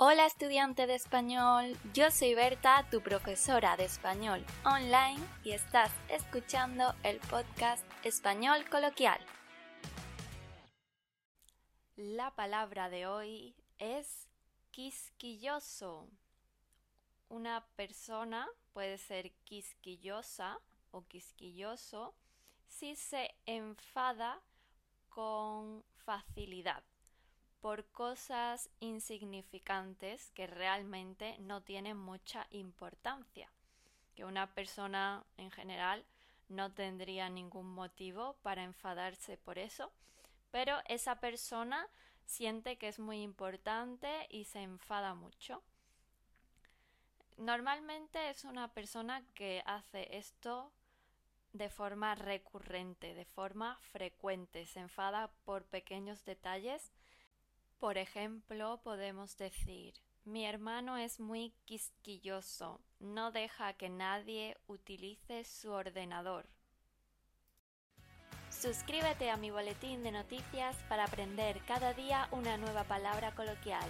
Hola estudiante de español, yo soy Berta, tu profesora de español online y estás escuchando el podcast Español Coloquial. La palabra de hoy es quisquilloso. Una persona puede ser quisquillosa o quisquilloso si se enfada con facilidad por cosas insignificantes que realmente no tienen mucha importancia, que una persona en general no tendría ningún motivo para enfadarse por eso, pero esa persona siente que es muy importante y se enfada mucho. Normalmente es una persona que hace esto de forma recurrente, de forma frecuente, se enfada por pequeños detalles por ejemplo, podemos decir, mi hermano es muy quisquilloso, no deja que nadie utilice su ordenador. Suscríbete a mi boletín de noticias para aprender cada día una nueva palabra coloquial.